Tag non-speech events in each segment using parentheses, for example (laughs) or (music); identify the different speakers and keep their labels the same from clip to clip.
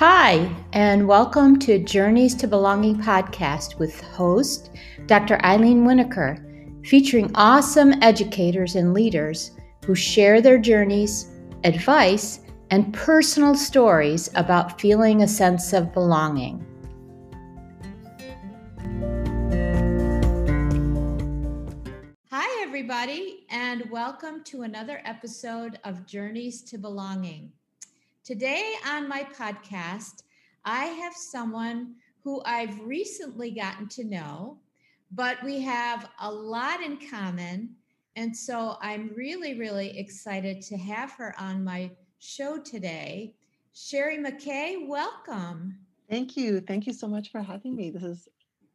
Speaker 1: Hi, and welcome to Journeys to Belonging podcast with host Dr. Eileen Winokur, featuring awesome educators and leaders who share their journeys, advice, and personal stories about feeling a sense of belonging. Hi, everybody, and welcome to another episode of Journeys to Belonging. Today on my podcast, I have someone who I've recently gotten to know, but we have a lot in common. And so I'm really, really excited to have her on my show today. Sherry McKay, welcome.
Speaker 2: Thank you. Thank you so much for having me. This is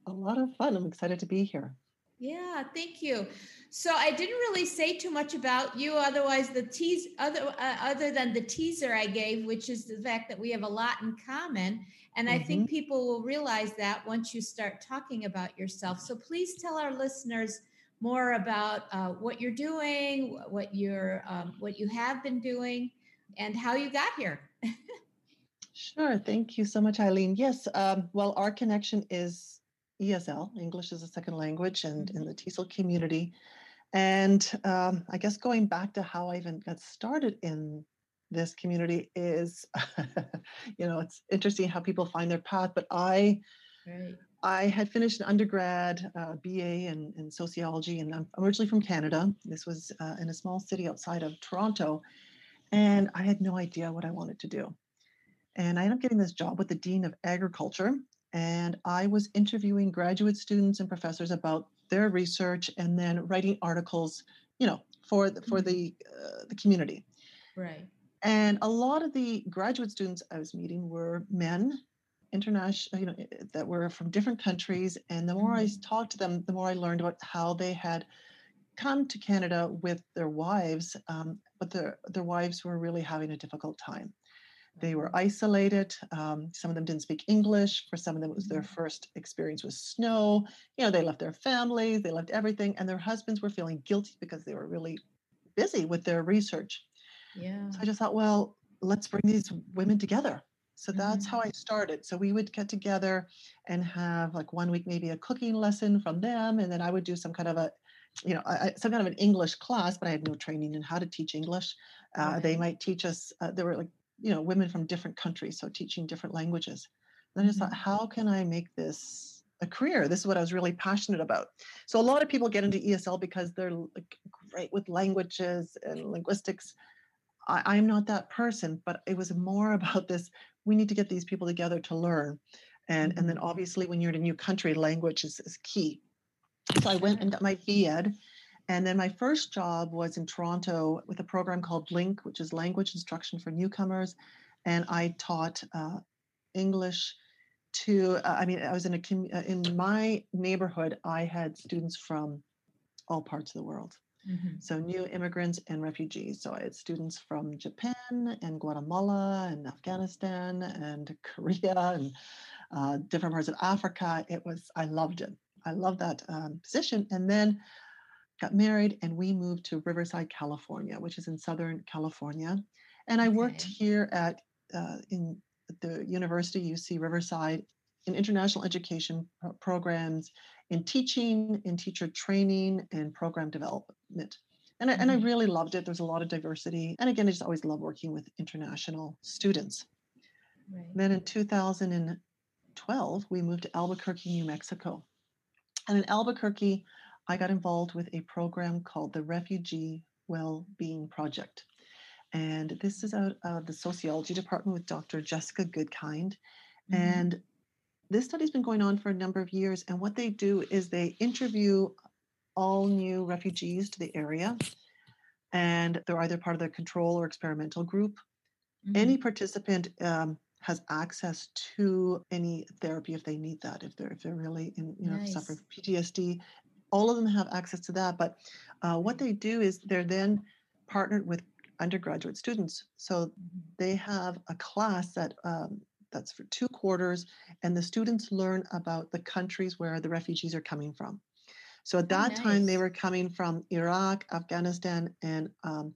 Speaker 2: a lot of fun. I'm excited to be here.
Speaker 1: Yeah, thank you. So I didn't really say too much about you, otherwise the tease other uh, other than the teaser I gave, which is the fact that we have a lot in common, and mm-hmm. I think mm-hmm. people will realize that once you start talking about yourself. So please tell our listeners more about uh, what you're doing, what you're um, what you have been doing, and how you got here. (laughs)
Speaker 2: sure. Thank you so much, Eileen. Yes. Um, well, our connection is ESL, English as a Second Language, and in mm-hmm. the TESOL community. And um, I guess going back to how I even got started in this community is, (laughs) you know, it's interesting how people find their path. But I, right. I had finished an undergrad uh, BA in, in sociology, and I'm originally from Canada. This was uh, in a small city outside of Toronto, and I had no idea what I wanted to do. And I ended up getting this job with the dean of agriculture and I was interviewing graduate students and professors about their research and then writing articles, you know, for the, for mm-hmm. the uh, the community.
Speaker 1: Right.
Speaker 2: And a lot of the graduate students I was meeting were men, international, you know, eh, that were from different countries. And the more mm-hmm. I talked to them, the more I learned about how they had come to Canada with their wives, um, but their their wives were really having a difficult time. They were isolated. Um, some of them didn't speak English. For some of them, it was their mm-hmm. first experience with snow. You know, they left their families, they left everything, and their husbands were feeling guilty because they were really busy with their research.
Speaker 1: Yeah.
Speaker 2: So I just thought, well, let's bring these women together. So that's mm-hmm. how I started. So we would get together and have like one week, maybe a cooking lesson from them, and then I would do some kind of a you know, I, some kind of an English class, but I had no training in how to teach English. Uh, right. They might teach us. Uh, there were like you know women from different countries so teaching different languages. And i just thought mm-hmm. how can i make this a career? This is what i was really passionate about. So a lot of people get into esl because they're like great with languages and linguistics. I, i'm not that person but it was more (laughs) about this we need to get these people together to learn. And and then mm-hmm. obviously when you're in a new country language is, is key. So i went and got my BEd and then my first job was in Toronto with a program called LINC, which is Language Instruction for Newcomers. And I taught uh, English to, uh, I mean, I was in a, uh, in my neighborhood, I had students from all parts of the world. Mm-hmm. So new immigrants and refugees. So I had students from Japan and Guatemala and Afghanistan and (laughs) Korea and uh, different parts of Africa. It was, I loved it. I loved that um, position. And then got married, and we moved to Riverside, California, which is in Southern California. And I okay. worked here at uh, in the University UC Riverside in international education programs, in teaching, in teacher training, and program development. And I, and I mm-hmm. really loved it. There's a lot of diversity. And again, I just always love working with international students. Right. Then in 2012, we moved to Albuquerque, New Mexico. And in Albuquerque, I got involved with a program called the Refugee Well-Being Project. And this is out of the sociology department with Dr. Jessica Goodkind. Mm-hmm. And this study's been going on for a number of years. And what they do is they interview all new refugees to the area. And they're either part of the control or experimental group. Mm-hmm. Any participant um, has access to any therapy if they need that, if they're if they're really in, you know nice. suffering PTSD, all of them have access to that. But uh, what they do is they're then partnered with undergraduate students. So they have a class that um, that's for two quarters, and the students learn about the countries where the refugees are coming from. So at oh, that oh, nice. time, they were coming from Iraq, Afghanistan, and um,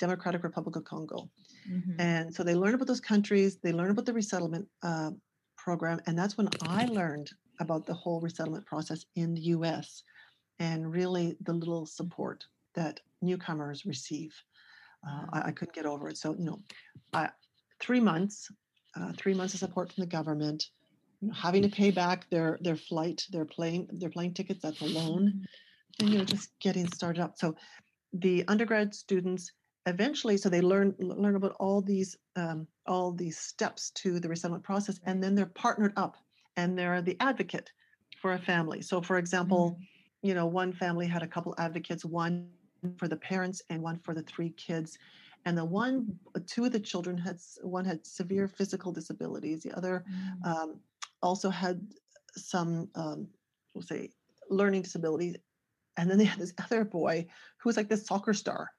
Speaker 2: Democratic Republic of Congo.
Speaker 1: Mhm.
Speaker 2: And so they learn about those countries, they learn about the resettlement uh, program. And that's when I learned about the whole resettlement process in the US and really the little support that newcomers receive. Uh, I, I couldn't get over it. So, you know, I, three months, uh, three months of support from the government, you know, having to pay back their their flight, their plane, their plane tickets. That's a loan, and you know, just getting started up. So, the undergrad students eventually, so they learn learn about all these um, all these steps to the resettlement process, and then they're partnered up, and they're the advocate for a family. So, for example, you know, one family had a couple advocates, one for the parents and one for the three kids. And the one, two of the children had, one had severe physical disabilities. The other
Speaker 1: Mm.
Speaker 2: um, also had some, um, we'll say, learning disabilities. And then they had this (laughs) other boy who was like this soccer star.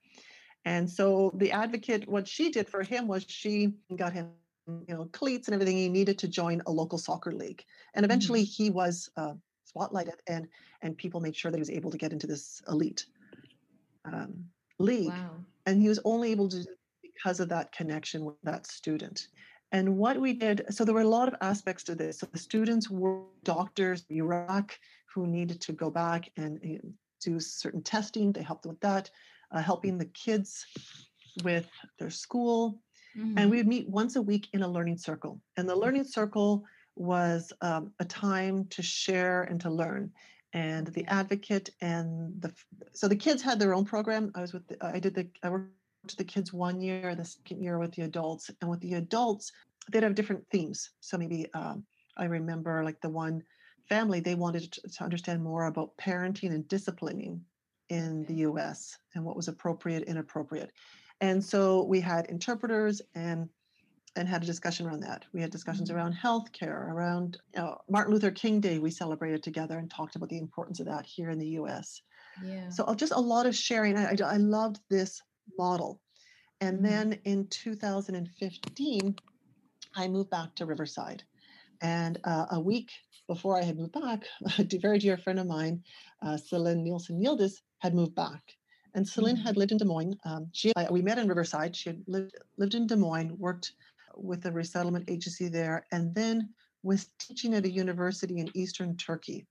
Speaker 2: And so the advocate, what she did for him was she got him, you know, cleats and everything he needed to join a local soccer league. And eventually he was uh, spotlighted, and and people made sure that he was able to get into this elite um, league.
Speaker 1: Wow.
Speaker 2: and he was only able to because of that connection with that student. And what we did so there were a lot of aspects to this. So the students were doctors in iraq who needed to go back and do certain testing. They helped with that uh, helping the kids with their school. And
Speaker 1: Mhm.
Speaker 2: we would meet once a week in a learning circle. And the learning circle was um, a time to share and to learn and the advocate and the so the kids had their own program. I was with the, i did the i worked with the kids one year the second year with the adults and with the adults they'd have different themes. So maybe um, i remember like the one family they wanted to, to understand more about parenting and disciplining in the us and what was appropriate inappropriate. And so we had interpreters and and had a discussion around that. We had discussions
Speaker 1: Mhm.
Speaker 2: around healthcare, around you know, Martin Luther King Day. We celebrated together and talked about the importance of that here in the U.S.
Speaker 1: Yeah.
Speaker 2: So uh, just a lot of sharing. I, I, loved this model. And
Speaker 1: Mhm.
Speaker 2: then in 2015, I moved back to Riverside. And uh, a week before I had moved back, (laughs) a very dear friend of mine, uh, Celine Nielsen Yildiz, had moved back. And Celine
Speaker 1: Mhm.
Speaker 2: had lived in Des Moines. Um, she, I, we met in Riverside. She had lived, lived in Des Moines, worked with a resettlement agency there, and then was teaching at a university in Eastern Turkey.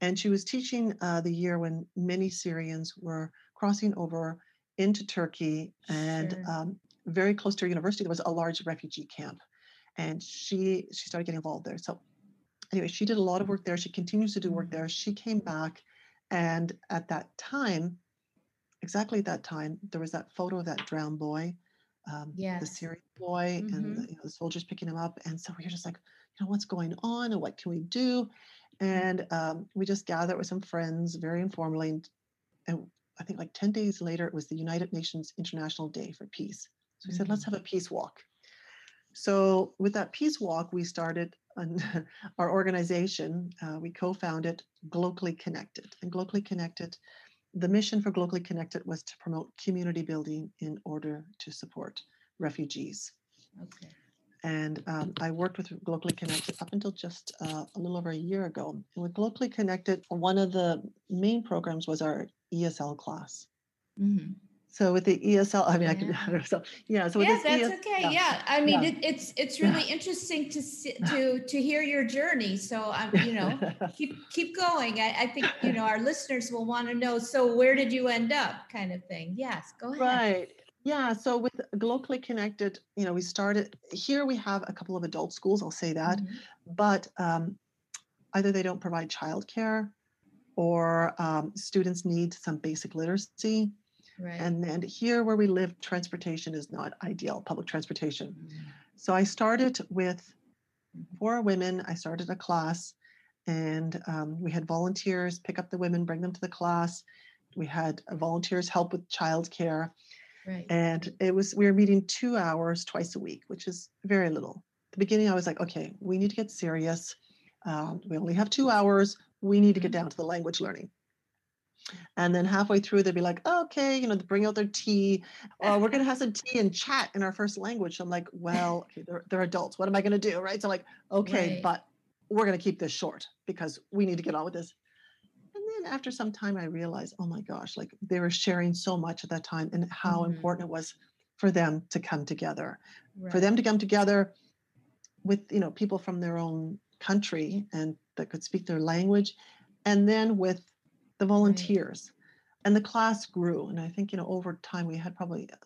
Speaker 2: And she was teaching uh, the year when many Syrians were crossing over into Turkey and
Speaker 1: Sure.
Speaker 2: um, very close to her university, there was a large refugee camp. And she she started getting involved there. So anyway, she did a lot of work there. She continues to do work there. She came back, and at that time, exactly at that time, there was that photo of that drowned boy, um, the
Speaker 1: Yes.
Speaker 2: Syrian boy, and
Speaker 1: Mhm.
Speaker 2: the, you know, the soldiers picking him up. And so we were just like, you know, what's going on, and what can we do? And um, we just gathered with some friends, very informally, and, and I think like ten days later, it was the United Nations International Day for Peace. So we said, let's have a peace walk. So with that peace walk, we started an, (laughs) our organization. Uh, we co-founded Globally Connected, and Globally Connected, the mission for Globally Connected was to promote community building in order to support refugees.
Speaker 1: Okay.
Speaker 2: And um, I worked with Globally Connected up until just uh, a little over a year ago. And with Globally Connected, one of the main programs was our ESL class.
Speaker 1: Mhm.
Speaker 2: So with the ESL, I mean, I could,
Speaker 1: Yeah.
Speaker 2: so yeah. So
Speaker 1: yeah, that's okay.
Speaker 2: yeah.
Speaker 1: Yeah, I mean,
Speaker 2: Yeah.
Speaker 1: it, it's it's
Speaker 2: Yeah.
Speaker 1: really interesting to see, (laughs) to to hear your journey. So I'm, you know, (laughs) keep keep going. I, I think you know our listeners will want to know. So where did you end up, kind of thing. Yes, go ahead.
Speaker 2: Right. Yeah. So with Globally Connected, you know, we started here. We have a couple of adult schools. I'll say that,
Speaker 1: Mhm.
Speaker 2: but um, either they don't provide childcare, or um, students need some basic literacy.
Speaker 1: Right.
Speaker 2: And then here where we live, transportation is not ideal. Public transportation.
Speaker 1: Mhm.
Speaker 2: So I started with four women. I started a class, and um, we had volunteers pick up the women, bring them to the class. We had volunteers help with childcare,
Speaker 1: Right.
Speaker 2: and it was we were meeting two hours twice a week, which is very little. At the beginning, I was like, okay, we need to get serious. Um, we only have two hours. We need to get
Speaker 1: Mhm.
Speaker 2: down to the language learning. And then halfway through, they'd be like, okay, you know, they bring out their tea. Oh, we're going to have some (laughs) tea and chat in our first language. I'm like, well, okay, they're, they're adults. What am I going to do? Right. So, like, okay,
Speaker 1: Right.
Speaker 2: but we're going to keep this short because we need to get on with this. And then after some time, I realized, oh my gosh, like they were sharing so much at that time and how
Speaker 1: Mhm.
Speaker 2: important it was for them to come together, for them to come together with, you know, people from their own country and that could speak their language, and then with the volunteers. And the class grew. And I think, you know, over time we had probably uh,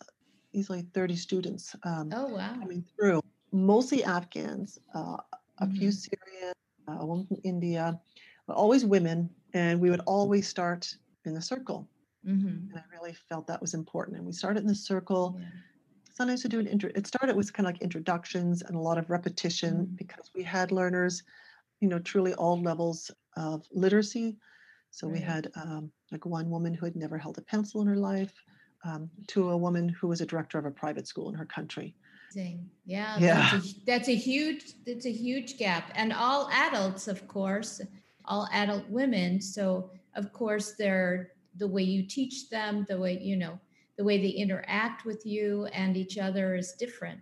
Speaker 2: easily 30 students um,
Speaker 1: Oh, wow.
Speaker 2: coming through, mostly Afghans, uh, a few
Speaker 1: Mhm.
Speaker 2: Syrian, uh, a woman from India, but always women. And we would always start in the circle.
Speaker 1: Mhm.
Speaker 2: And I really felt that was important. And we started in the circle.
Speaker 1: Yeah.
Speaker 2: Sometimes we do an intro. It started with kind of like introductions and a lot of repetition
Speaker 1: Mhm.
Speaker 2: because we had learners, you know, truly all levels of literacy. So we had um, like one woman who had never held a pencil in her life, um, to a woman who was a director of a private school in her country.
Speaker 1: Yeah,
Speaker 2: Yeah.
Speaker 1: That's, a, that's a huge that's a huge gap. And all adults, of course, all adult women. So of course they're the way you teach them, the way you know, the way they interact with you and each other is different.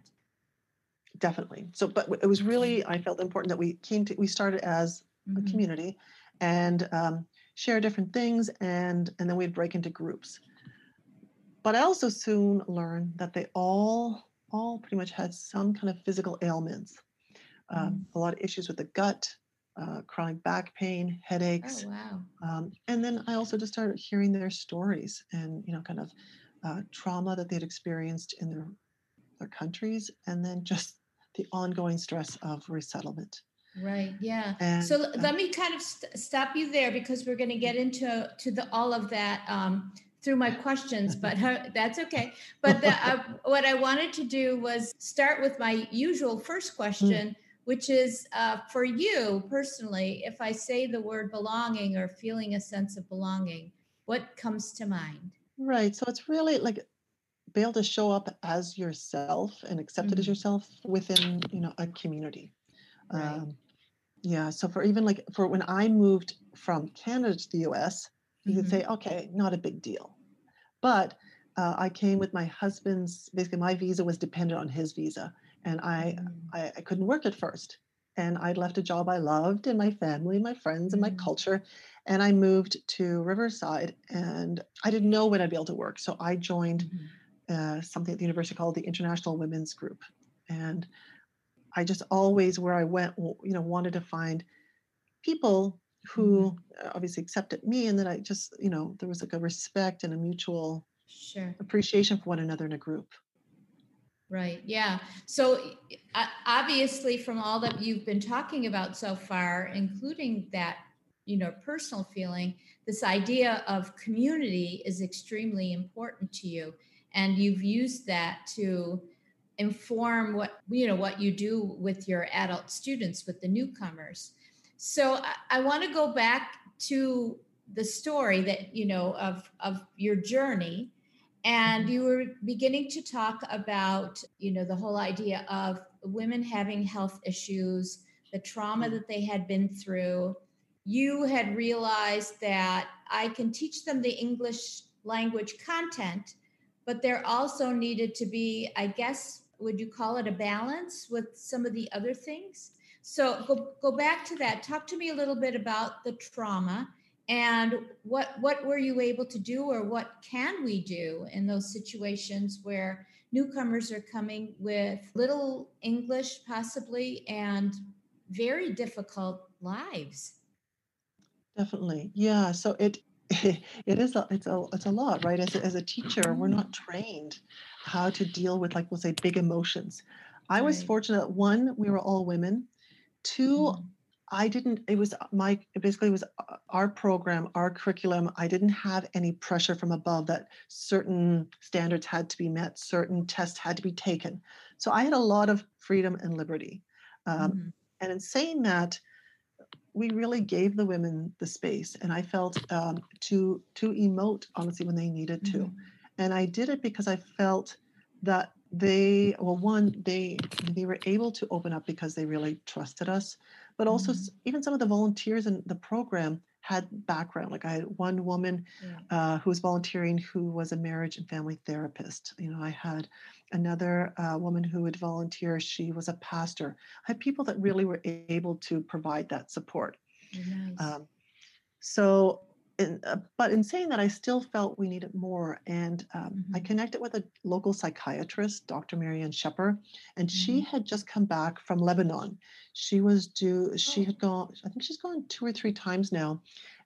Speaker 2: Definitely. So, but it was really, I felt important that we came to, we started as a
Speaker 1: Mhm.
Speaker 2: community and um, share different things and and then we'd break into groups. But i also soon learned that they all all pretty much had some kind of physical ailments um, a lot of issues with the gut uh, chronic back pain headaches
Speaker 1: Oh wow.
Speaker 2: um, and then i also just started hearing their stories and you know kind of uh, trauma that they'd experienced in their their countries and then just the ongoing stress of resettlement
Speaker 1: Right. Yeah.
Speaker 2: and
Speaker 1: so
Speaker 2: uh,
Speaker 1: let me kind of st- stop you there because we're going to get into to the all of that um, through my questions, but (laughs) uh, that's okay. But the, uh, (laughs) what I wanted to do was start with my usual first question, which is uh, for you personally. If I say the word belonging or feeling a sense of belonging, what comes to mind?
Speaker 2: Right. So it's really like be able to show up as yourself and accept it as yourself within, you know, a community.
Speaker 1: Right.
Speaker 2: Um, yeah. So for even like for when I moved from Canada to the US, you could
Speaker 1: Mhm.
Speaker 2: say, okay, not a big deal. But uh, I came with my husband's, basically my visa was dependent on his visa. And I,
Speaker 1: Mm.
Speaker 2: I, I couldn't work at first. And I'd left a job I loved and my family, my friends, and my
Speaker 1: Mm.
Speaker 2: culture. And I moved to Riverside and I didn't know when I'd be able to work. So I joined
Speaker 1: Mhm.
Speaker 2: uh, something at the university called the International Women's Group. And I just always, where I went, you know, wanted to find people who uh, obviously accepted me. And then I just, you know, there was like a respect and a mutual
Speaker 1: Sure.
Speaker 2: appreciation for one another in a group.
Speaker 1: Right. Yeah. So obviously, from all that you've been talking about so far, including that, you know, personal feeling, this idea of community is extremely important to you, and you've used that to inform what you know what you do with your adult students, with the newcomers. So I, I want to go back to the story that you know of of your journey and
Speaker 2: Mhm.
Speaker 1: you were beginning to talk about you know the whole idea of women having health issues the trauma
Speaker 2: Mhm.
Speaker 1: that they had been through you had realized that i can teach them the english language content but there also needed to be i guess would you call it a balance with some of the other things so go, go back to that talk to me a little bit about the trauma and what what were you able to do or what can we do in those situations where newcomers are coming with little english possibly and very difficult lives
Speaker 2: Definitely. Yeah. So it (laughs) it is a it's a it's a lot, right? As a, as a teacher, we're not trained how to deal with like we'll say big emotions. I was
Speaker 1: Right.
Speaker 2: fortunate. One, we were all women. Two,
Speaker 1: Mhm.
Speaker 2: I didn't. It was my it basically was uh, our program, our curriculum. I didn't have any pressure from above that certain standards had to be met, certain tests had to be taken. So I had a lot of freedom and liberty. Um,
Speaker 1: Mhm.
Speaker 2: and in saying that, we really gave the women the space, and I felt um, to to emote honestly when they needed to,
Speaker 1: Mhm.
Speaker 2: And I did it because I felt that they well one they they were able to open up because they really trusted us but also
Speaker 1: Mhm.
Speaker 2: even some of the volunteers in the program had background like i had one woman
Speaker 1: Yeah.
Speaker 2: uh, who was volunteering who was a marriage and family therapist you know i had another uh, woman who would volunteer she was a pastor i had people that really were able to provide that support
Speaker 1: Nice.
Speaker 2: um, so in, uh, but in saying that, I still felt we needed more. And um, I
Speaker 1: Mhm.
Speaker 2: connected with a local psychiatrist, Dr. Marianne Shepper, and she
Speaker 1: Mhm.
Speaker 2: had just come back from Lebanon. She was due, she
Speaker 1: Oh.
Speaker 2: had gone, I think she's gone two or three times now,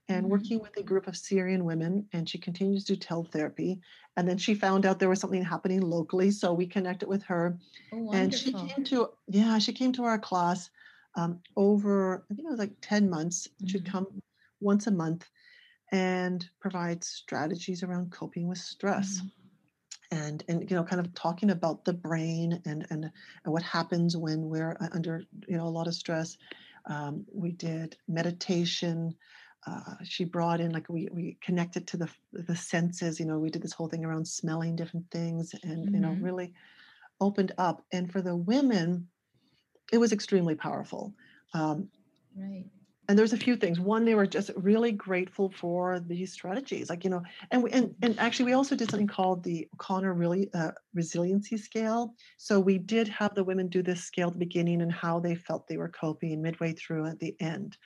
Speaker 2: and
Speaker 1: Mhm.
Speaker 2: working with a group of Syrian women. And she continues to do teletherapy. And then she found out there was something happening locally. So we connected with her
Speaker 1: Oh,
Speaker 2: and she came to yeah she came to our class um, over i think it was like 10 months she'd
Speaker 1: Mhm.
Speaker 2: come once a month and provide strategies around coping with stress
Speaker 1: Mhm.
Speaker 2: and and you know kind of talking about the brain and and, and what happens when we're under you know a lot of stress um, we did meditation uh, she brought in like we we connected to the the senses you know we did this whole thing around smelling different things and you know
Speaker 1: Mhm.
Speaker 2: really opened up. And for the women, it was extremely powerful. Um,
Speaker 1: Right.
Speaker 2: And there's a few things. One, they were just really grateful for these strategies, like you know, and we, and and actually we also did something called the O'Connor really uh, resiliency scale. So we did have the women do this scale at the beginning and how they felt they were coping midway through at the end.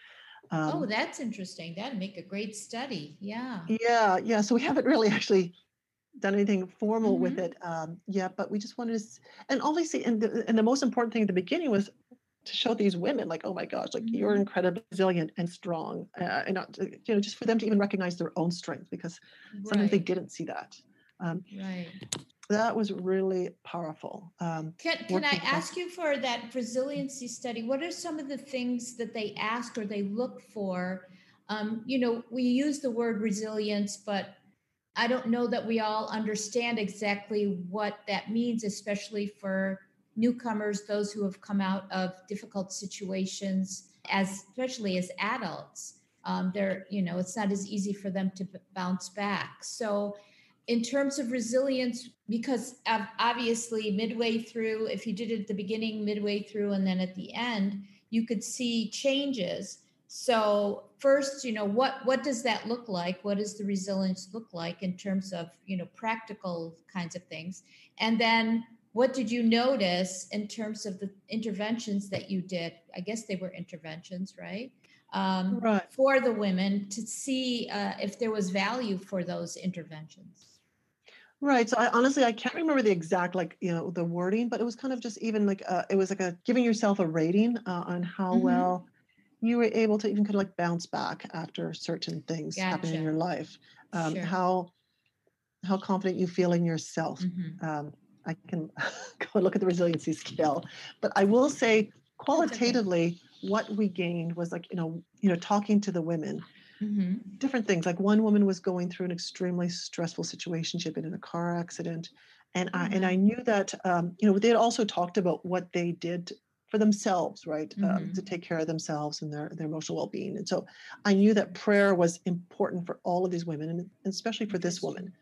Speaker 1: Oh,
Speaker 2: Um,
Speaker 1: that's interesting. That'd make a great study. Yeah.
Speaker 2: yeah, yeah. So we haven't really actually done anything formal with
Speaker 1: Mhm.
Speaker 2: it um, yet, but we just wanted to, and obviously, and the, and the most important thing at the beginning was to show these women, like, oh my gosh, like you're
Speaker 1: Mhm.
Speaker 2: incredibly resilient and strong, uh, and not, you know, just for them to even recognize their own strength because sometimes they didn't see that. Um,
Speaker 1: Right.
Speaker 2: that was really powerful. Um,
Speaker 1: Can, can I ask you for that resiliency study? What are some of the things that they ask or they look for? Um, you know, we use the word resilience, but I don't know that we all understand exactly what that means, especially for newcomers, those who have come out of difficult situations, as especially as adults. Um, they're, you know, it's not as easy for them to bounce back. So, in terms of resilience, because obviously midway through, if you did it at the beginning, midway through, and then at the end, you could see changes. So first, you know, what what does that look like? What does the resilience look like in terms of you know practical kinds of things? And then what did you notice in terms of the interventions that you did? I guess they were interventions, right? Um,
Speaker 2: Right.
Speaker 1: For the women to see uh, if there was value for those interventions.
Speaker 2: Right. So I honestly I can't remember the exact like you know the wording, but it was kind of just even like uh, it was like a giving yourself a rating uh, on how
Speaker 1: Mhm.
Speaker 2: well you were able to even kind of like bounce back after certain things happen in your life. Um,
Speaker 1: Sure.
Speaker 2: How how confident you feel in yourself.
Speaker 1: Mhm.
Speaker 2: Um, I can (laughs) go and look at the resiliency scale, but I will say qualitatively what we gained was like you know you know talking to the women
Speaker 1: Mhm.
Speaker 2: different things. Like one woman was going through an extremely stressful situation. She'd been in a car accident, and I and
Speaker 1: Mhm.
Speaker 2: I knew that um, you know they had also talked about what they did for themselves, right, um, to
Speaker 1: Mhm.
Speaker 2: take care of themselves and their their emotional well being. And so I knew that prayer was important for all of these women, and especially for this woman.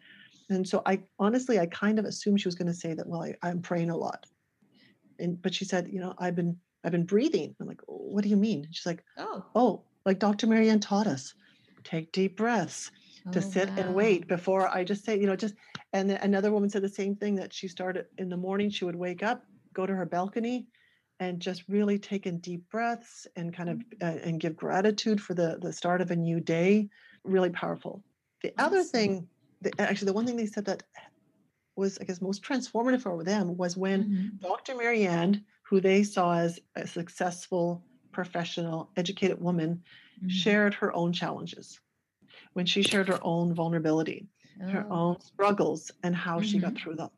Speaker 2: And so I honestly I kind of assumed she was going to say that. Well, I, I'm praying a lot, and but she said, you know, I've been I've been breathing. I'm like, what do you mean? She's like,
Speaker 1: Oh,
Speaker 2: oh, like Dr. Marianne taught us, take deep breaths to
Speaker 1: oh,
Speaker 2: sit and wait before I just say, you know, just, and then another woman said the same thing that she started in the morning. She would wake up, go to her balcony, and just really take in deep breaths and kind of
Speaker 1: Mm-hmm.
Speaker 2: uh, and give gratitude for the the start of a new day. Really powerful. The other thing, the, actually, the one thing they said that was, I guess, most transformative for them was when
Speaker 1: Mhm.
Speaker 2: Dr. Marianne, who they saw as a successful, professional, educated woman,
Speaker 1: Mhm.
Speaker 2: shared her own challenges. When she shared her own vulnerability, her
Speaker 1: Oh,
Speaker 2: own struggles, and how she got
Speaker 1: Mhm.
Speaker 2: through them.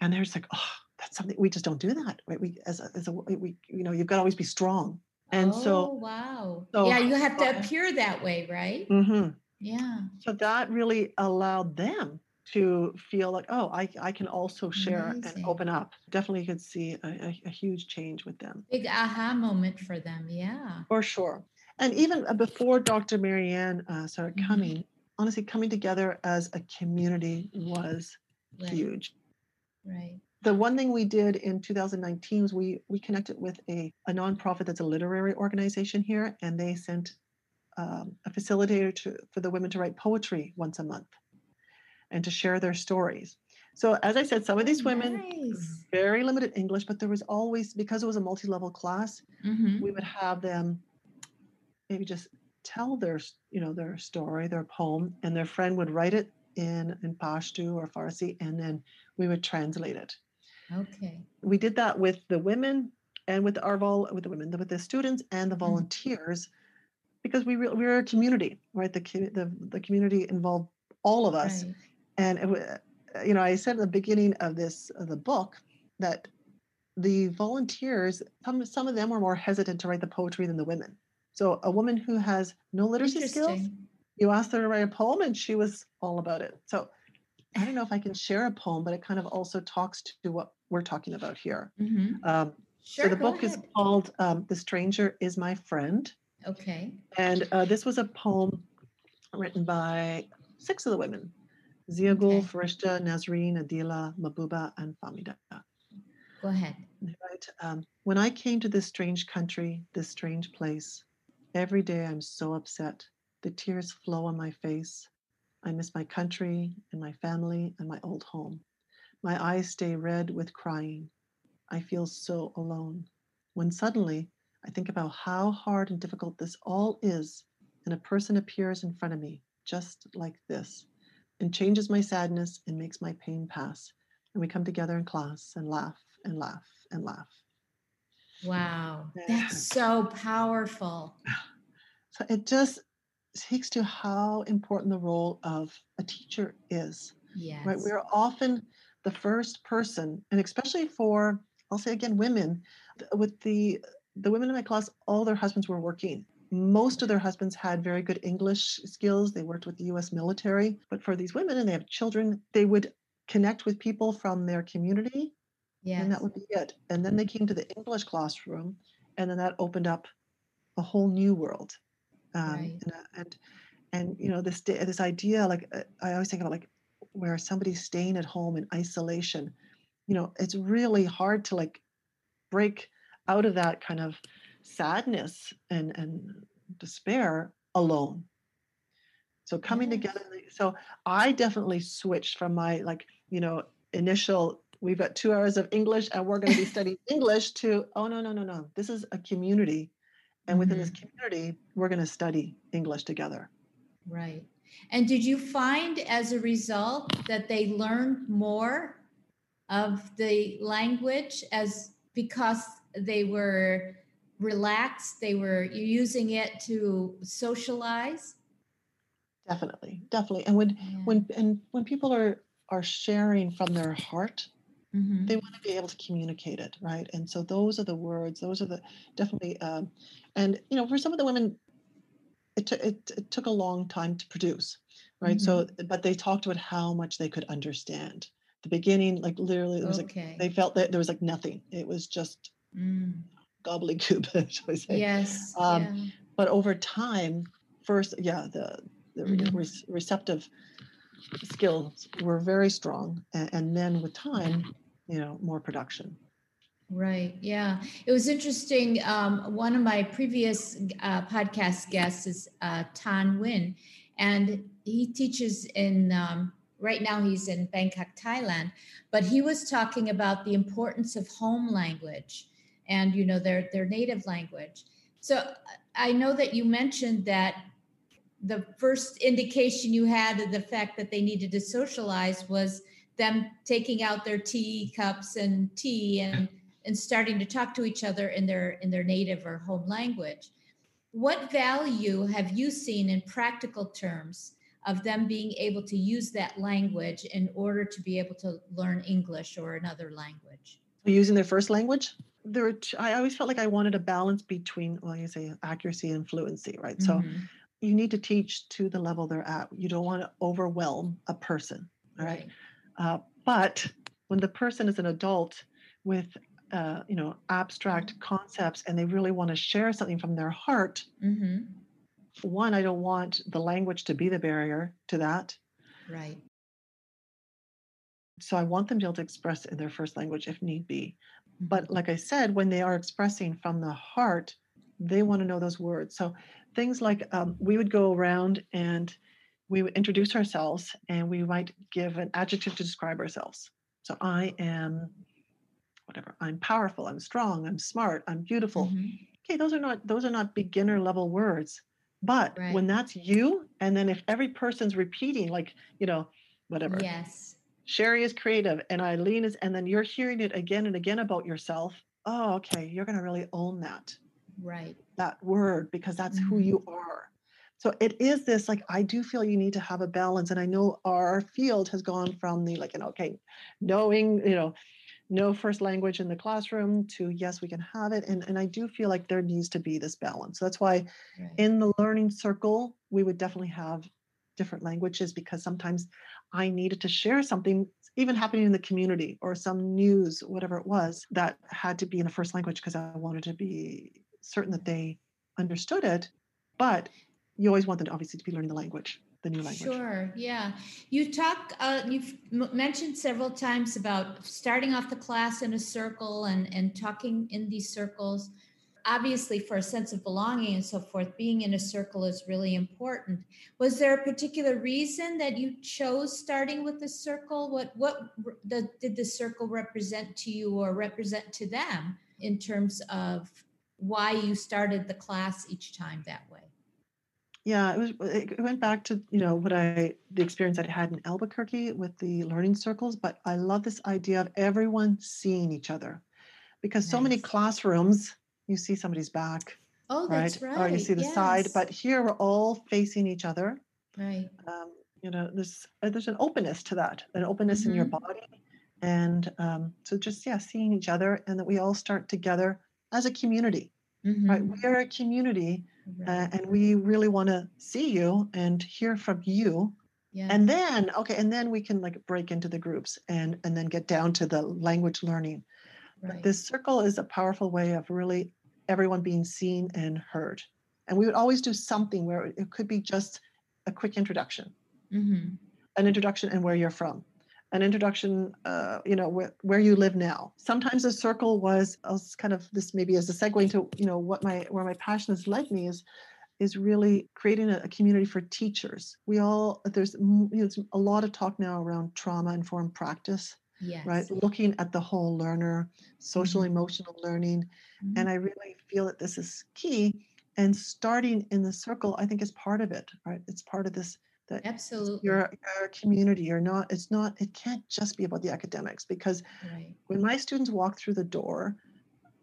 Speaker 2: And they're just like, oh, that's something we just don't do that, right? We as a, as a we you know you've got to always be strong. And
Speaker 1: oh,
Speaker 2: so,
Speaker 1: wow.
Speaker 2: so
Speaker 1: yeah, you have to appear that way, right?
Speaker 2: mhm.
Speaker 1: Yeah.
Speaker 2: so that really allowed them to feel like, oh, I I can also share
Speaker 1: Amazing.
Speaker 2: and open up. Definitely could see a, a, a huge change with them.
Speaker 1: Big aha moment for them. Yeah.
Speaker 2: For sure. And even uh, before Dr. Marianne uh, started
Speaker 1: Mhm.
Speaker 2: coming, honestly, coming together as a community was
Speaker 1: Right.
Speaker 2: huge.
Speaker 1: Right.
Speaker 2: The one thing we did in 2019 was we we connected with a, a nonprofit that's a literary organization here, and they sent um, a facilitator to, for the women to write poetry once a month and to share their stories. So, as I said, some of these
Speaker 1: Oh,
Speaker 2: women
Speaker 1: nice.
Speaker 2: very limited English, but there was always because it was a multi-level class,
Speaker 1: Mhm.
Speaker 2: we would have them maybe just tell their you know their story their poem and their friend would write it in in pashto or farsi and then we would translate it
Speaker 1: okay
Speaker 2: we did that with the women and with our vol with the women with the students and the
Speaker 1: Mm-hmm.
Speaker 2: Because we re- we're a community right? The, the the community involved all of us.
Speaker 1: Right.
Speaker 2: and it, you know i said at the beginning of this of the book that the volunteers some, some of them were more hesitant to write the poetry than the women. So a woman who has no literacy skills you asked her to write a poem and she was all about it. So i don't know if i can share a poem but it kind of also talks to what we're talking about here.
Speaker 1: Mhm.
Speaker 2: um,
Speaker 1: Sure.
Speaker 2: so the book is called um, the stranger is my friend
Speaker 1: Okay.
Speaker 2: and uh, this was a poem written by six of the women Ziagul,
Speaker 1: Okay.
Speaker 2: Farishta, Nazreen, Adila, Mabuba, and Famida.
Speaker 1: Go ahead.
Speaker 2: Write, um, When I came to this strange country, this strange place, every day I'm so upset. The tears flow on my face. I miss my country and my family and my old home. My eyes stay red with crying. I feel so alone. When suddenly I think about how hard and difficult this all is, and a person appears in front of me, just like this, and changes my sadness and makes my pain pass. And we come together in class and laugh and laugh and laugh.
Speaker 1: Wow. That's so powerful. (sighs)
Speaker 2: So it just speaks to how important the role of a teacher is.
Speaker 1: Yes.
Speaker 2: Right? We're often the first person, and especially for, I'll say again, women, with the the women in my class, all their husbands were working. Most of their husbands had very good English skills. They worked with the US military. But for these women, and they have children, they would connect with people from their community
Speaker 1: yes.
Speaker 2: and that would be it. And then they came to the English classroom, and then that opened up a whole new world. Um,
Speaker 1: Right.
Speaker 2: and, uh, and and you know this this idea, like uh, I always think about like where somebody's staying at home in isolation. You know, it's really hard to like break out of that kind of sadness and and despair alone. So coming together. So I definitely switched from my like you know initial we've got two hours of English and we're going to be (laughs) studying English to oh no no no no this is a community and within this mm-hmm. community we're going to study English together.
Speaker 1: Right. And did you find as a result that they learned more of the language as because they were relaxed, they were using it to socialize?
Speaker 2: Definitely, definitely. And when
Speaker 1: Yeah.
Speaker 2: when and when people are are sharing from their heart,
Speaker 1: Mhm.
Speaker 2: they want to be able to communicate it, right? And so those are the words. Those are the definitely. Um, and you know, for some of the women, it took it, it took a long time to produce, right? So, but they talked about how much they could understand. The beginning, like literally, it was like they felt that there was like nothing. It was just
Speaker 1: Mm.
Speaker 2: gobbledygook, (laughs) shall I say?
Speaker 1: Yes.
Speaker 2: Um,
Speaker 1: yeah.
Speaker 2: But over time, first, yeah, the the
Speaker 1: Mhm.
Speaker 2: re- receptive skills were very strong, and, and then with time, you know, more production.
Speaker 1: Right. Yeah. It was interesting. Um, one of my previous uh, podcast guests is uh, Tan Huynh, and he teaches in, um, right now he's in Bangkok, Thailand, but he was talking about the importance of home language and, you know, their, their native language. So I know that you mentioned that the first indication you had of the fact that they needed to socialize was them taking out their tea cups and tea and and starting to talk to each other in their in their native or home language. What value have you seen in practical terms of them being able to use that language in order to be able to learn english or another language?
Speaker 2: Using their first language, there were I always felt like I wanted a balance between, well, you say accuracy and fluency, right? So
Speaker 1: Mhm.
Speaker 2: you need to teach to the level they're at. You don't want to overwhelm a person, all right? Uh, but when the person is an adult with uh, you know abstract concepts and they really want to share something from their heart
Speaker 1: Mhm.
Speaker 2: one i don't want the language to be the barrier to that
Speaker 1: right
Speaker 2: so i want them to be able to express in their first language if need be
Speaker 1: Mm-hmm.
Speaker 2: But like i said when they are expressing from the heart they want to know those words so things like um, we would go around and we would introduce ourselves and we might give an adjective to describe ourselves so i am whatever i'm powerful i'm strong i'm smart i'm beautiful
Speaker 1: Mhm.
Speaker 2: okay those are not those are not beginner level words But
Speaker 1: Right.
Speaker 2: when that's you, and then if every person's repeating, like, you know, whatever,
Speaker 1: Yes.
Speaker 2: Sherry is creative and Eileen is, and then you're hearing it again and again about yourself. Oh, okay. You're going to really own that,
Speaker 1: Right.
Speaker 2: that word because that's who
Speaker 1: Mhm.
Speaker 2: you are. So it is this like, I do feel you need to have a balance. And I know our field has gone from the like, you know, okay, knowing, you know, no first language in the classroom to yes, we can have it. And, and I do feel like there needs to be this balance. So that's why
Speaker 1: Right.
Speaker 2: in the learning circle, we would definitely have different languages because sometimes I needed to share something, even happening in the community or some news, whatever it was, that had to be in the first language because I wanted to be certain that they understood it. But you always want them to obviously to be learning the language, the new language.
Speaker 1: Sure. Yeah. You talk. Uh, you've m- mentioned several times about starting off the class in a circle and and talking in these circles. Obviously, for a sense of belonging and so forth, being in a circle is really important. Was there a particular reason that you chose starting with the circle? What what the, did the circle represent to you or represent to them in terms of why you started the class each time that way?
Speaker 2: Yeah, it was. It went back to you know what I the experience I had in Albuquerque with the learning circles. But I love this idea of everyone seeing each other, because so many classrooms you see somebody's back,
Speaker 1: Oh,
Speaker 2: right,
Speaker 1: that's right.
Speaker 2: or you see the side. But here we're all facing each other.
Speaker 1: right.
Speaker 2: Um, you know, there's uh, there's an openness to that, an openness in your
Speaker 1: Mhm.
Speaker 2: body, and um, so just yeah, seeing each other, and that we all start together as a community, right?
Speaker 1: Mhm.
Speaker 2: We are a community, uh, and we really want to see you and hear from you
Speaker 1: Yeah.
Speaker 2: and then okay and then we can like break into the groups and and then get down to the language learning but this circle is a powerful way of really everyone being seen and heard. And we would always do something where it could be just a quick introduction.
Speaker 1: Mhm.
Speaker 2: an introduction and where you're from. An introduction uh, you know where, where you live now. Sometimes a circle was I was kind of this maybe as a segue into you know what my where my passion has led me is is really creating a, a community for teachers. We all there's you know, there's a lot of talk now around trauma informed practice
Speaker 1: Yes.
Speaker 2: right looking at the whole learner social
Speaker 1: Mhm.
Speaker 2: emotional learning
Speaker 1: Mhm.
Speaker 2: and i really feel that this is key and starting in the circle i think is part of it right it's part of this that
Speaker 1: Absolutely.
Speaker 2: you're, you're community you're not it's not it can't just be about the academics because
Speaker 1: right.
Speaker 2: when my students walk through the door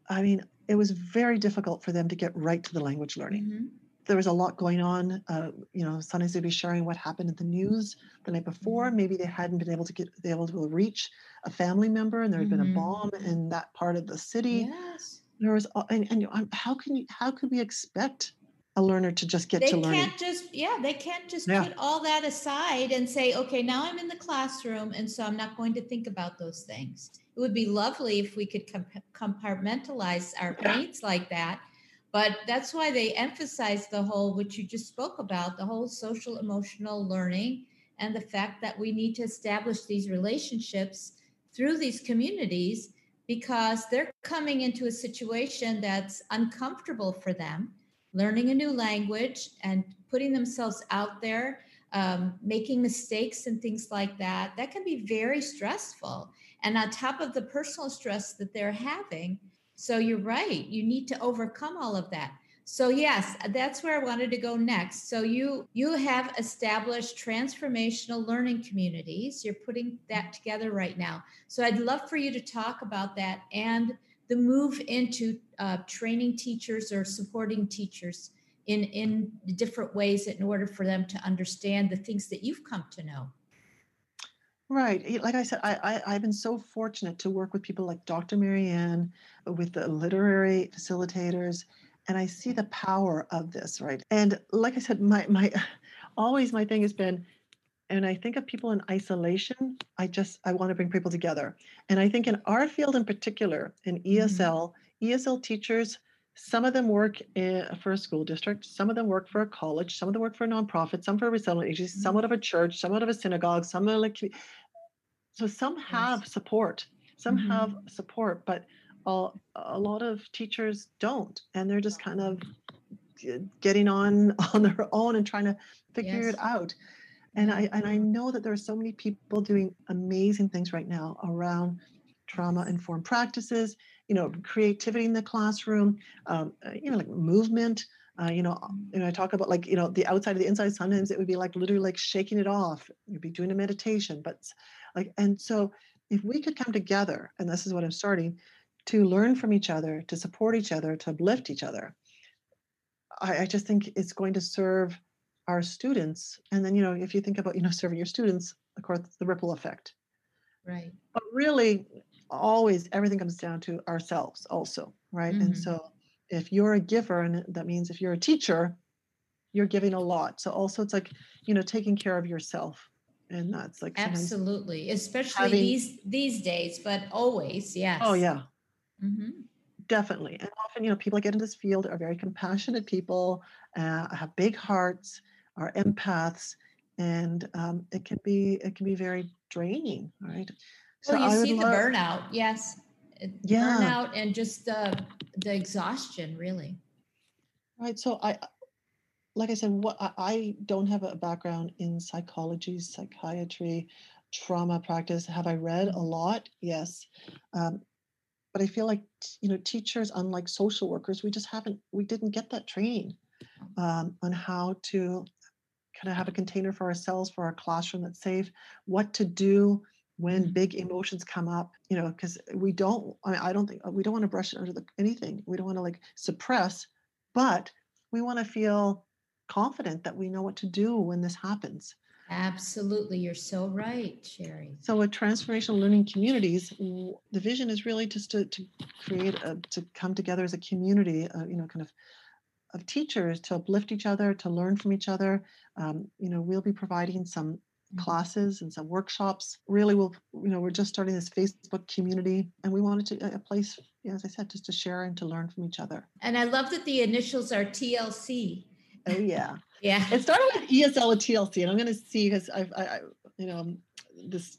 Speaker 2: i mean it was very difficult for them to get right to the language learning
Speaker 1: Mhm.
Speaker 2: There was a lot going on uh, you know sometimes they'd be sharing what happened in the news the night before maybe they hadn't been able to get able to reach a family member and there had been
Speaker 1: Mhm.
Speaker 2: a bomb in that part of the city
Speaker 1: Yes.
Speaker 2: there was and, and um, how can you how could we expect a learner to just get
Speaker 1: They
Speaker 2: to learning they
Speaker 1: can't just yeah, they can't just
Speaker 2: Yeah.
Speaker 1: put all that aside and say, okay, now I'm in the classroom, and so I'm not going to think about those things. It would be lovely if we could comp- compartmentalize our
Speaker 2: Yeah.
Speaker 1: brains like that. But that's why they emphasize the whole, which you just spoke about, the whole social emotional learning and the fact that we need to establish these relationships through these communities because they're coming into a situation that's uncomfortable for them, learning a new language and putting themselves out there, um, making mistakes and things like that. That can be very stressful. And on top of the personal stress that they're having, so you're right, you need to overcome all of that. So yes, that's where I wanted to go next. So you you have established transformational learning communities. You're putting that together right now. So I'd love for you to talk about that and the move into uh, training teachers or supporting teachers in in different ways in order for them to understand the things that you've come to know.
Speaker 2: Right. eh, Like I said, I, I I've been so fortunate to work with people like Dr. Marianne, uh, with the literary facilitators, and I see the power of this, right? And like I said, my my (laughs) always my thing has been, and I think of people in isolation, I just I want to bring people together. And I think in our field in particular, in ESL, ESL teachers, some of them work in, for a school district, some of them work for a college, some of them work for a nonprofit, some for a resettlement agency, some out of a church, some out of a synagogue, some are like so some have support some have support but a, a lot of teachers don't and they're just kind of getting on (laughs) on their own and trying to figure
Speaker 1: Yes.
Speaker 2: it out and i and i know that there are so many people doing amazing things right now around trauma informed practices you know creativity in the classroom um, uh, you know like movement Uh, you know, and I talk about like you know the outside of the inside. Sometimes it would be like literally like shaking it off. You'd be doing a meditation, but like and so if we could come together, and this is what I'm starting, to learn from each other, to support each other, to uplift each other, I, I just think it's going to serve our students. And then you know if you think about you know (laughs) serving your students, of course the ripple effect.
Speaker 1: Right.
Speaker 2: But really, always everything comes down to ourselves also, right? Mm-hmm. And so if you're a giver, and that means if you're a teacher, you're giving a lot. So also it's like, you know, taking care of yourself. And that's like
Speaker 1: absolutely, especially having, these these days, but always, yes.
Speaker 2: Oh yeah. Mm-hmm. Definitely. And often, you know, people that get in this field are very compassionate people, uh, have big hearts, are empaths, and um, it can be it can be very draining, right?
Speaker 1: Well, so you see the love, burnout, yes. Yeah. Burnout and just the the exhaustion, really.
Speaker 2: Right. So I, like I said, what I don't have a background in psychology, psychiatry, trauma practice. Have I read a lot? Yes. Um, but I feel like you know teachers, unlike social workers, we just haven't we didn't get that training um, on how to kind of have a container for ourselves for our classroom that's safe, what to do when mm-hmm. big emotions come up you know because we don't I, mean, I don't think we don't want to brush it under the, anything we don't want to like suppress but we want to feel confident that we know what to do when this happens
Speaker 1: absolutely you're so right sherry
Speaker 2: so with transformational learning communities the vision is really just to, to create a to come together as a community uh, you know kind of of teachers to uplift each other to learn from each other um, you know we'll be providing some Mm-hmm. classes and some workshops. Really, we'll you know we're just starting this Facebook community, and we wanted to a place, yeah, as I said, just to share and to learn from each other.
Speaker 1: And I love that the initials are TLC.
Speaker 2: Oh yeah,
Speaker 1: yeah.
Speaker 2: It started with ESL and TLC, and I'm going to see because I've I, I you know this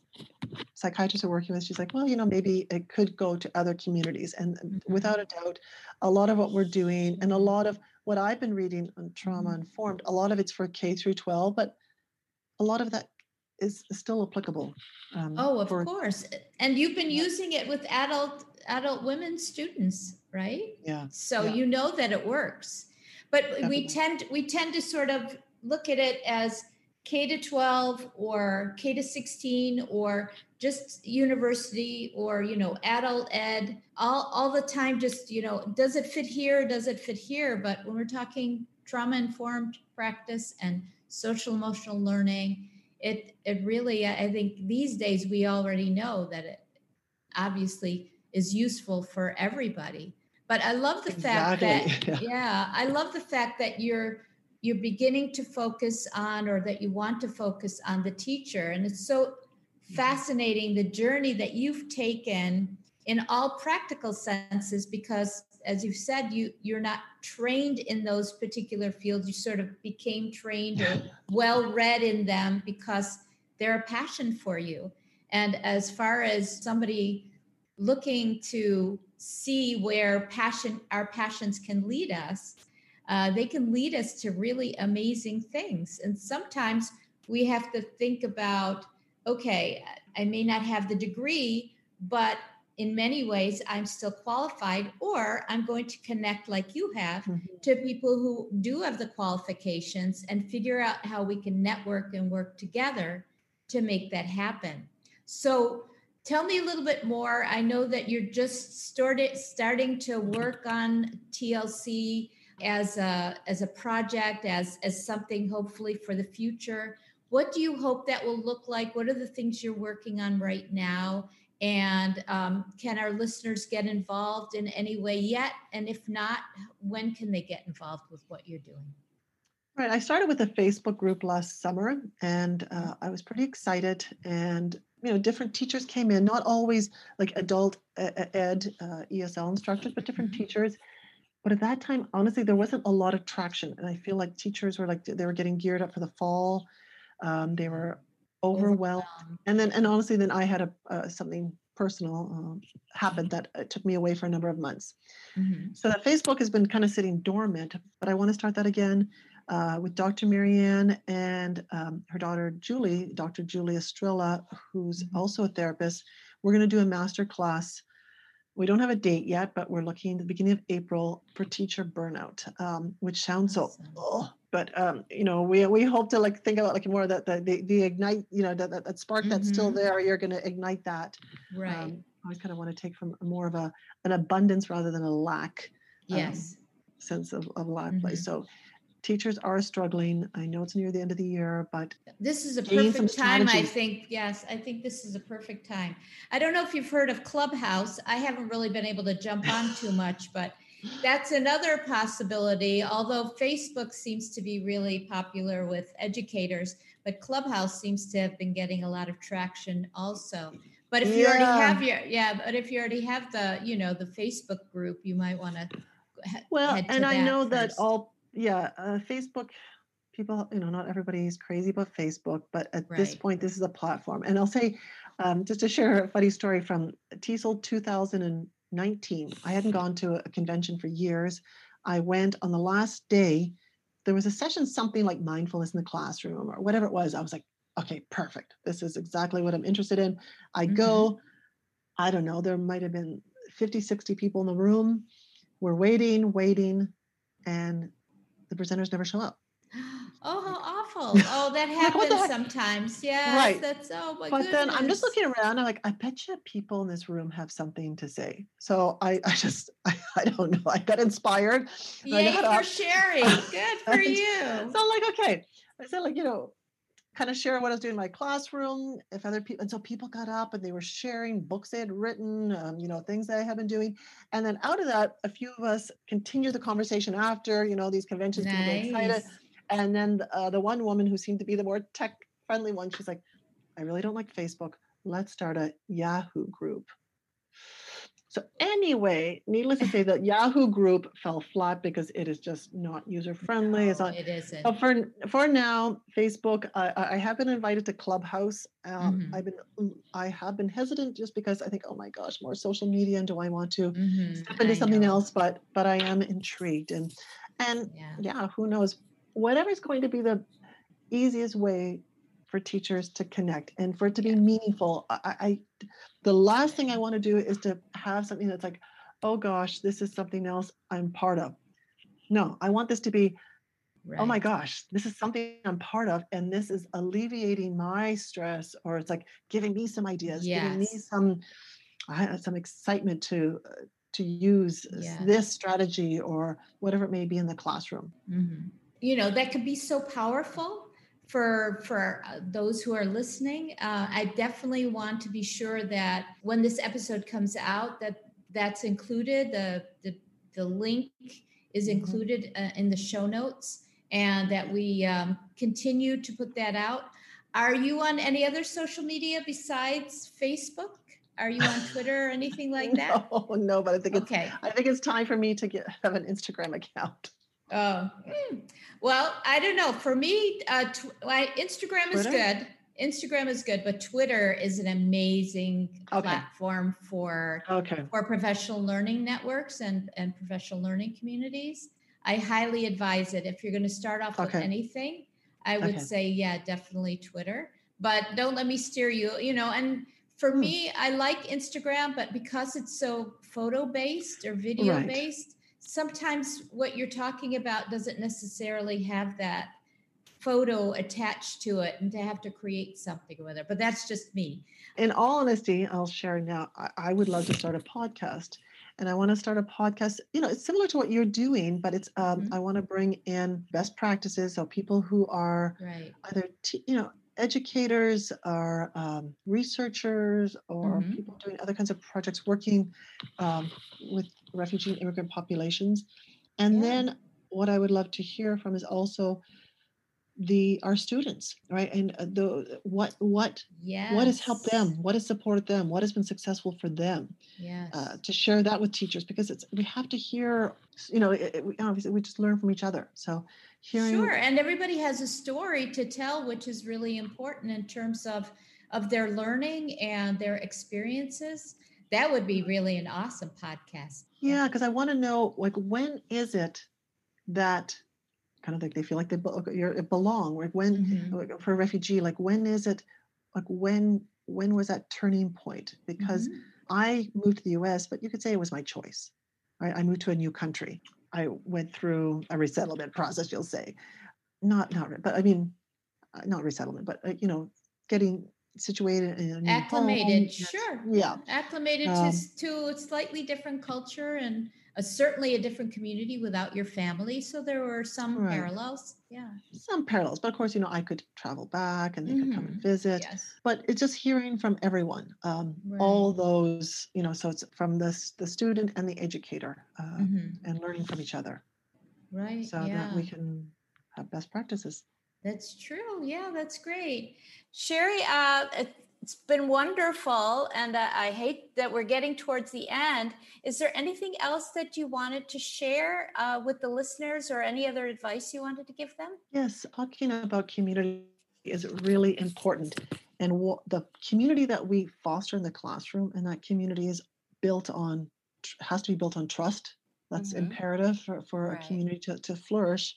Speaker 2: psychiatrist we're working with, she's like, well, you know, maybe it could go to other communities. And mm-hmm. without a doubt, a lot of what we're doing and a lot of what I've been reading on trauma mm-hmm. informed, a lot of it's for K through 12, but a lot of that is still applicable.
Speaker 1: Um, oh, of for, course. And you've been yeah. using it with adult adult women students, right?
Speaker 2: Yeah.
Speaker 1: So
Speaker 2: yeah.
Speaker 1: you know that it works. But Definitely. we tend we tend to sort of look at it as K to 12 or K to 16 or just university or you know adult ed. All all the time just you know does it fit here? Does it fit here? But when we're talking trauma informed practice and social emotional learning it it really i think these days we already know that it obviously is useful for everybody but i love the exactly. fact that (laughs) yeah. i love the fact that you're you're beginning to focus on or that you want to focus on the teacher and it's so mm-hmm. fascinating the journey that you've taken in all practical senses because as you've said, you you're not trained in those particular fields. You sort of became trained or well read in them because they're a passion for you. And as far as somebody looking to see where passion our passions can lead us, uh, they can lead us to really amazing things. And sometimes we have to think about, okay, I may not have the degree, but in many ways i'm still qualified or i'm going to connect like you have mm-hmm. to people who do have the qualifications and figure out how we can network and work together to make that happen so tell me a little bit more i know that you're just started starting to work on tlc as a as a project as as something hopefully for the future what do you hope that will look like what are the things you're working on right now and um, can our listeners get involved in any way yet? And if not, when can they get involved with what you're doing?
Speaker 2: Right. I started with a Facebook group last summer and uh, I was pretty excited. And, you know, different teachers came in, not always like adult ed uh, ESL instructors, but different mm-hmm. teachers. But at that time, honestly, there wasn't a lot of traction. And I feel like teachers were like, they were getting geared up for the fall. Um, they were overwhelmed. And then, and honestly, then I had a uh, something personal uh, happened that it took me away for a number of months. Mm-hmm. So that Facebook has been kind of sitting dormant, but I want to start that again uh, with Dr. Marianne and um, her daughter Julie, Dr. Julie Estrella, who's mm-hmm. also a therapist. We're going to do a master class we don't have a date yet, but we're looking at the beginning of April for teacher burnout, um, which sounds so. Oh, but um, you know, we we hope to like think about like more that the the, the ignite, you know, that, that spark that's still
Speaker 1: Mhm.
Speaker 2: there. You're going to ignite that.
Speaker 1: Right.
Speaker 2: Um, I kind of want to take from more of a an abundance rather than a lack um,
Speaker 1: yes.
Speaker 2: sense of of lack place.
Speaker 1: Mhm.
Speaker 2: So teachers are struggling. I know it's near the end of the year, but
Speaker 1: This is a perfect time, I think. Yes, I think this is a perfect time. I don't know if you've heard of Clubhouse. I haven't really been able to jump on (sighs) too much, but that's another possibility. Although Facebook seems to be really popular with educators, but Clubhouse seems to have been getting a lot of traction also. But if you already have your yeah, but if you already have the you know the Facebook group, you might want to
Speaker 2: Well, and I
Speaker 1: that
Speaker 2: know that all, yeah, uh, Facebook people, you know, not everybody's crazy about Facebook, but at this point, this is a platform. And I'll say, um, just to share a funny story from TESOL 2019, I hadn't gone to a convention for years. I went on the last day. There was a session, something like mindfulness in the classroom or whatever it was. I was like, okay, perfect. This is exactly what I'm interested in. I
Speaker 1: Mhm.
Speaker 2: go, I don't know, there might have been 50, 60 people in the room. We're waiting, waiting, and the presenters never show up.
Speaker 1: Oh, how awful. (laughs) Oh, that
Speaker 2: Like,
Speaker 1: happens
Speaker 2: heck?
Speaker 1: sometimes. Yes,
Speaker 2: Right.
Speaker 1: that's oh my
Speaker 2: but then I'm just looking around. I'm like, I bet you people in this room have something to say. So I, I just, (laughs) I, I don't know. I got inspired. I
Speaker 1: Yay
Speaker 2: got
Speaker 1: for
Speaker 2: up.
Speaker 1: sharing. Good for (laughs) you.
Speaker 2: So I'm like, okay. I said, like, you know, kind of share what I was doing in my classroom. If other people, and so people got up and they were sharing books they had written, um, you know, things that I had been doing. And then out of that, a few of us continued the conversation after, you know, these conventions, people get excited. And then uh, the one woman who seemed to be the more tech friendly one, she's like, I really don't like Facebook. Let's start a Yahoo group. So anyway, needless to say, the Yahoo group fell flat because it is just not user friendly. It's
Speaker 1: No,
Speaker 2: not.
Speaker 1: it isn't.
Speaker 2: So for for now, Facebook, I, I have been invited to Clubhouse. Um,
Speaker 1: Mhm.
Speaker 2: I've been I have been hesitant just because I think, oh my gosh, more social media, and do I want to
Speaker 1: Mhm,
Speaker 2: step into
Speaker 1: I
Speaker 2: something
Speaker 1: know.
Speaker 2: else? But but I am intrigued, and and
Speaker 1: Yeah.
Speaker 2: yeah, who knows? Whatever's going to be the easiest way for teachers to connect and for it to be meaningful. I, I the last thing I want to do is to have something that's like, oh gosh, this is something else I'm part of. No, I want this to be, oh my gosh, this is something I'm part of, and this is alleviating my stress, or it's like giving me some ideas, giving me some I, some excitement to uh, to use
Speaker 1: Yes.
Speaker 2: this strategy or whatever it may be in the classroom.
Speaker 1: Mhm. You know, that could be so powerful for for uh, those who are listening. Uh, I definitely want to be sure that when this episode comes out, that that's included. The the the link is
Speaker 2: Mhm.
Speaker 1: included uh, in the show notes, and that we um, continue to put that out. Are you on any other social media besides Facebook? Are you on (laughs) Twitter or anything like that?
Speaker 2: No, no, but I think it's
Speaker 1: Okay.
Speaker 2: I think it's time for me to get have an Instagram account.
Speaker 1: Oh, mm. well, I don't know. For me, uh, tw- I, Instagram is
Speaker 2: Twitter?
Speaker 1: good. Instagram is good, but Twitter is an amazing
Speaker 2: Okay.
Speaker 1: platform for
Speaker 2: Okay.
Speaker 1: for professional learning networks and and professional learning communities. I highly advise it if you're going to start off with anything. I would
Speaker 2: Okay.
Speaker 1: say, yeah, definitely Twitter. But don't let me steer you. You know, and for
Speaker 2: Hmm.
Speaker 1: me, I like Instagram, but because it's so photo based or video
Speaker 2: Right.
Speaker 1: Sometimes what you're talking about doesn't necessarily have that photo attached to it and to have to create something with it. But that's just me.
Speaker 2: In all honesty, I'll share now. I, I would love to start a podcast, and I want to start a podcast. You know, it's similar to what you're doing, but it's um,
Speaker 1: Mhm.
Speaker 2: I want to bring in best practices, so people who are
Speaker 1: Right.
Speaker 2: either t- you know educators or um, researchers or
Speaker 1: Mhm.
Speaker 2: people doing other kinds of projects working um, with refugee and immigrant populations and
Speaker 1: Yeah.
Speaker 2: then what i would love to hear from is also the our students right and uh, the what what
Speaker 1: Yes.
Speaker 2: what has helped them what has supported them what has been successful for them
Speaker 1: Yes.
Speaker 2: uh, to share that with teachers because it's we have to hear you know it, it, we, obviously we just learn from each other so hearing
Speaker 1: Sure, and everybody has a story to tell, which is really important in terms of of their learning and their experiences. That would be really an awesome podcast.
Speaker 2: Yeah, because I want to know, like, when is it that kind of like they feel like they belong? Like when
Speaker 1: Mhm.
Speaker 2: like, for a refugee, like when is it? Like when when was that turning point? Because
Speaker 1: Mhm.
Speaker 2: I moved to the US, but you could say it was my choice. Right? I moved to a new country. I went through a resettlement process, you'll say. Not, not, but I mean, uh, not resettlement, but uh, you know, getting situated in
Speaker 1: acclimated
Speaker 2: home.
Speaker 1: sure
Speaker 2: Yeah.
Speaker 1: acclimated
Speaker 2: Um,
Speaker 1: to, to a slightly different culture and a, certainly a different community without your family so there were some
Speaker 2: Right.
Speaker 1: parallels yeah
Speaker 2: Some parallels, but of course, you know, I could travel back and they could come and
Speaker 1: Mhm.
Speaker 2: visit.
Speaker 1: yes
Speaker 2: But it's just hearing from everyone, um, all those, you know, so it's from the the student and the educator, uh,
Speaker 1: Mhm.
Speaker 2: and learning from each other,
Speaker 1: right
Speaker 2: so
Speaker 1: yeah
Speaker 2: that we can have best practices.
Speaker 1: That's true. Yeah, that's great. Sherry, uh, it- it's been wonderful. And uh, I hate that we're getting towards the end. Is there anything else that you wanted to share uh, with the listeners or any other advice you wanted to give them?
Speaker 2: Yes, talking about community is really important. And what the community that we foster in the classroom and that community is built on, tr- has to be built on trust. That's
Speaker 1: Mhm.
Speaker 2: imperative for, for
Speaker 1: Right.
Speaker 2: a community to, to flourish.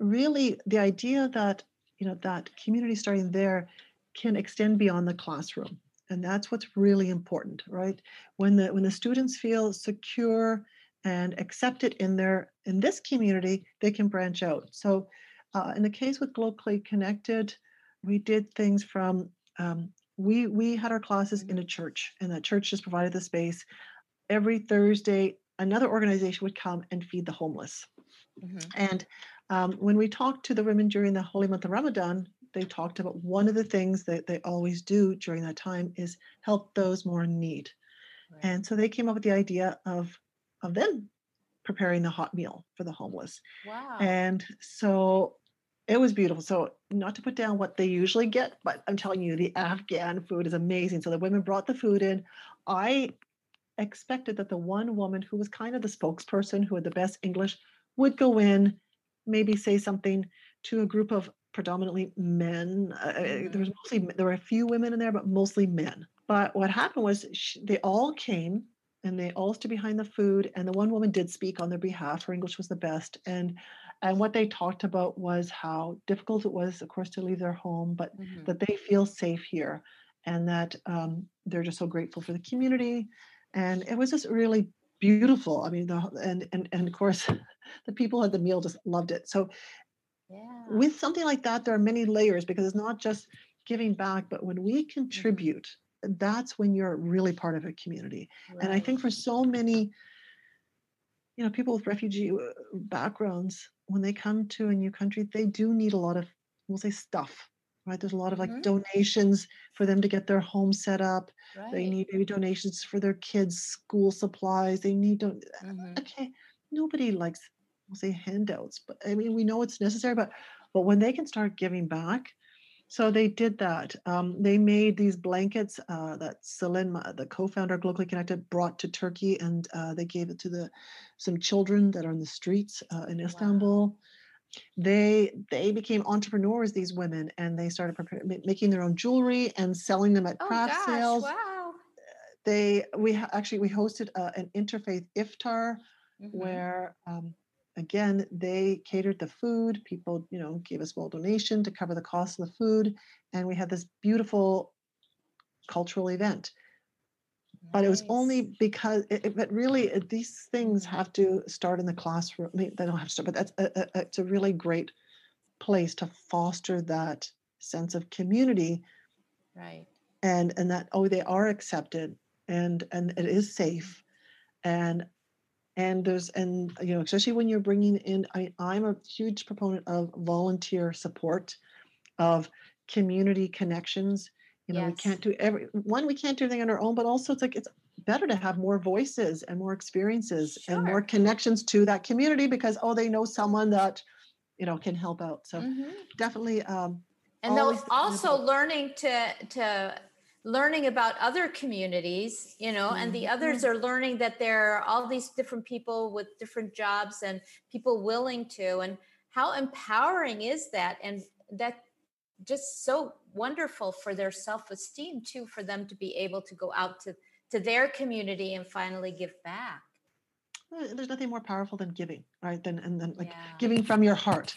Speaker 2: Really, the idea that, you know, that community starting there can extend beyond the classroom. And that's what's really important, right? When the when the students feel secure and accepted in their in this community, they can branch out. So uh, in the case with Globally Connected, we did things from um, we we had our classes in a church, and that church just provided the space. Every Thursday, another organization would come and feed the homeless. And um, when we talked to the women during the holy month of Ramadan, they talked about one of the things that they always do during that time is help those more in need.
Speaker 1: Right.
Speaker 2: And so they came up with the idea of of them preparing the hot meal for the homeless.
Speaker 1: Wow.
Speaker 2: And so it was beautiful. So not to put down what they usually get, but I'm telling you, the Afghan food is amazing. So the women brought the food in. I expected that the one woman who was kind of the spokesperson, who had the best English, would go in, maybe say something to a group of predominantly men. Uh, uh. There was mostly there were a few women in there, but mostly men. But what happened was sh they all came and they all stood behind the food and the one woman did speak on their behalf her english was the best and and what they talked about was how difficult it was of course to leave their home but
Speaker 1: Mhm.
Speaker 2: that they feel safe here and that um, they're just so grateful for the community and it was just really beautiful i mean the, and, and and of course (laughs) the people at the meal just loved it. So
Speaker 1: yeah.
Speaker 2: with something like that there are many layers because it's not just giving back but when we contribute that's when you're really part of a community. And I think for so many, you know, people with refugee uh, backgrounds, when they come to a new country, they do need a lot of, we'll say, stuff, right? There's a lot of like
Speaker 1: Mhm.
Speaker 2: donations for them to get their home set up.
Speaker 1: right.
Speaker 2: They need maybe donations for their kids' school supplies. They need, don-
Speaker 1: Mhm.
Speaker 2: okay, nobody likes, we'll say, handouts, but I mean, we know it's necessary, but but when they can start giving back, so they did that. Um, they made these blankets uh, that Selin, the co-founder of Globally Connected, brought to Turkey, and uh, they gave it to the some children that are in the streets uh, in Istanbul. They they became entrepreneurs, these women, and they started prepar- ma- making their own jewelry and selling them at
Speaker 1: Oh
Speaker 2: craft
Speaker 1: gosh!
Speaker 2: sales.
Speaker 1: Wow.
Speaker 2: They we actually we hosted uh, an interfaith iftar
Speaker 1: Mhm.
Speaker 2: where um, again they catered the food people you know gave us a small donation to cover the cost of the food and we had this beautiful cultural event but it was only because it, it- but really it- these things have to start in the classroom. I mean, they don't have to start but that's a, a, it's a really great place to foster that sense of community.
Speaker 1: Right.
Speaker 2: and and that oh they are accepted and and it is safe. And and there's and you know especially when you're bringing in I, i'm a huge proponent of volunteer support of community connections you know we can't do every one we can't do everything on our own but also it's like it's better to have more voices and more experiences and more connections to that community because oh they know someone that you know can help out. So
Speaker 1: Mhm.
Speaker 2: definitely um
Speaker 1: and they'll also learning to to learning about other communities you know and the others are learning that there are all these different people with different jobs and people willing to and how empowering is that? And that just so wonderful for their self-esteem too for them to be able to go out to to their community and finally give back
Speaker 2: there's nothing more powerful than giving right than and then like
Speaker 1: Yeah.
Speaker 2: giving from your heart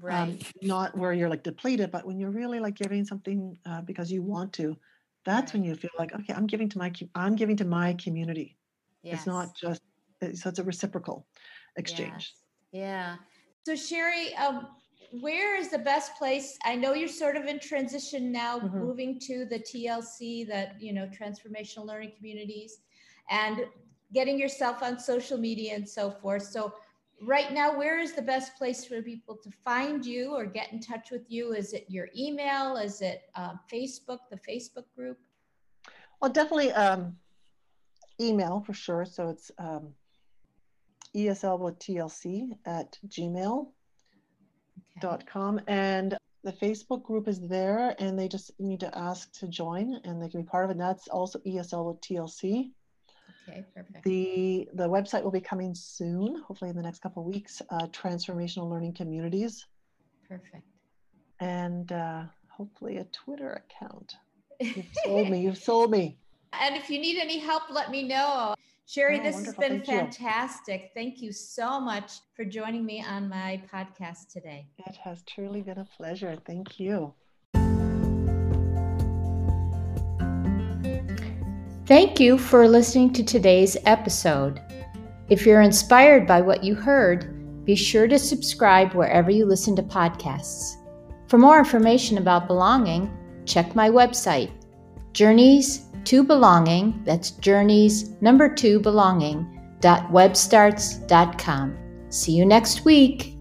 Speaker 1: right
Speaker 2: um, not where you're like depleted but when you're really like giving something uh, because you want to That's
Speaker 1: Right.
Speaker 2: when you feel like, okay, I'm giving to my I'm giving to my community.
Speaker 1: Yes.
Speaker 2: It's not just so it's a reciprocal exchange.
Speaker 1: Yes. Yeah. So Sherry, um, where is the best place? I know you're sort of in transition now,
Speaker 2: Mhm.
Speaker 1: moving to the TLC, that you know, transformational learning communities, and getting yourself on social media and so forth. So right now, where is the best place for people to find you or get in touch with you? Is it your email? Is it um, Facebook, the Facebook group?
Speaker 2: Well, definitely um, email for sure. So it's um, ESL with TLC at gmail. Dot com and the facebook group is there and they just need to ask to join and they can be part of it and that's also esl with tlc
Speaker 1: Okay, perfect.
Speaker 2: the the website will be coming soon hopefully in the next couple of weeks uh, transformational learning communities
Speaker 1: Perfect.
Speaker 2: and uh, hopefully a twitter account (laughs) you've sold me you've sold me
Speaker 1: And if you need any help, let me know. Sherry,
Speaker 2: Oh,
Speaker 1: this
Speaker 2: wonderful.
Speaker 1: has been
Speaker 2: Thank you.
Speaker 1: fantastic. Thank you so much for joining me on my podcast today.
Speaker 2: it has truly been a pleasure thank you
Speaker 1: Thank you for listening to today's episode. If you're inspired by what you heard, be sure to subscribe wherever you listen to podcasts. For more information about belonging, check my website, Journeys to Belonging, that's journeys number two belonging, dot webstarts.com. See you next week.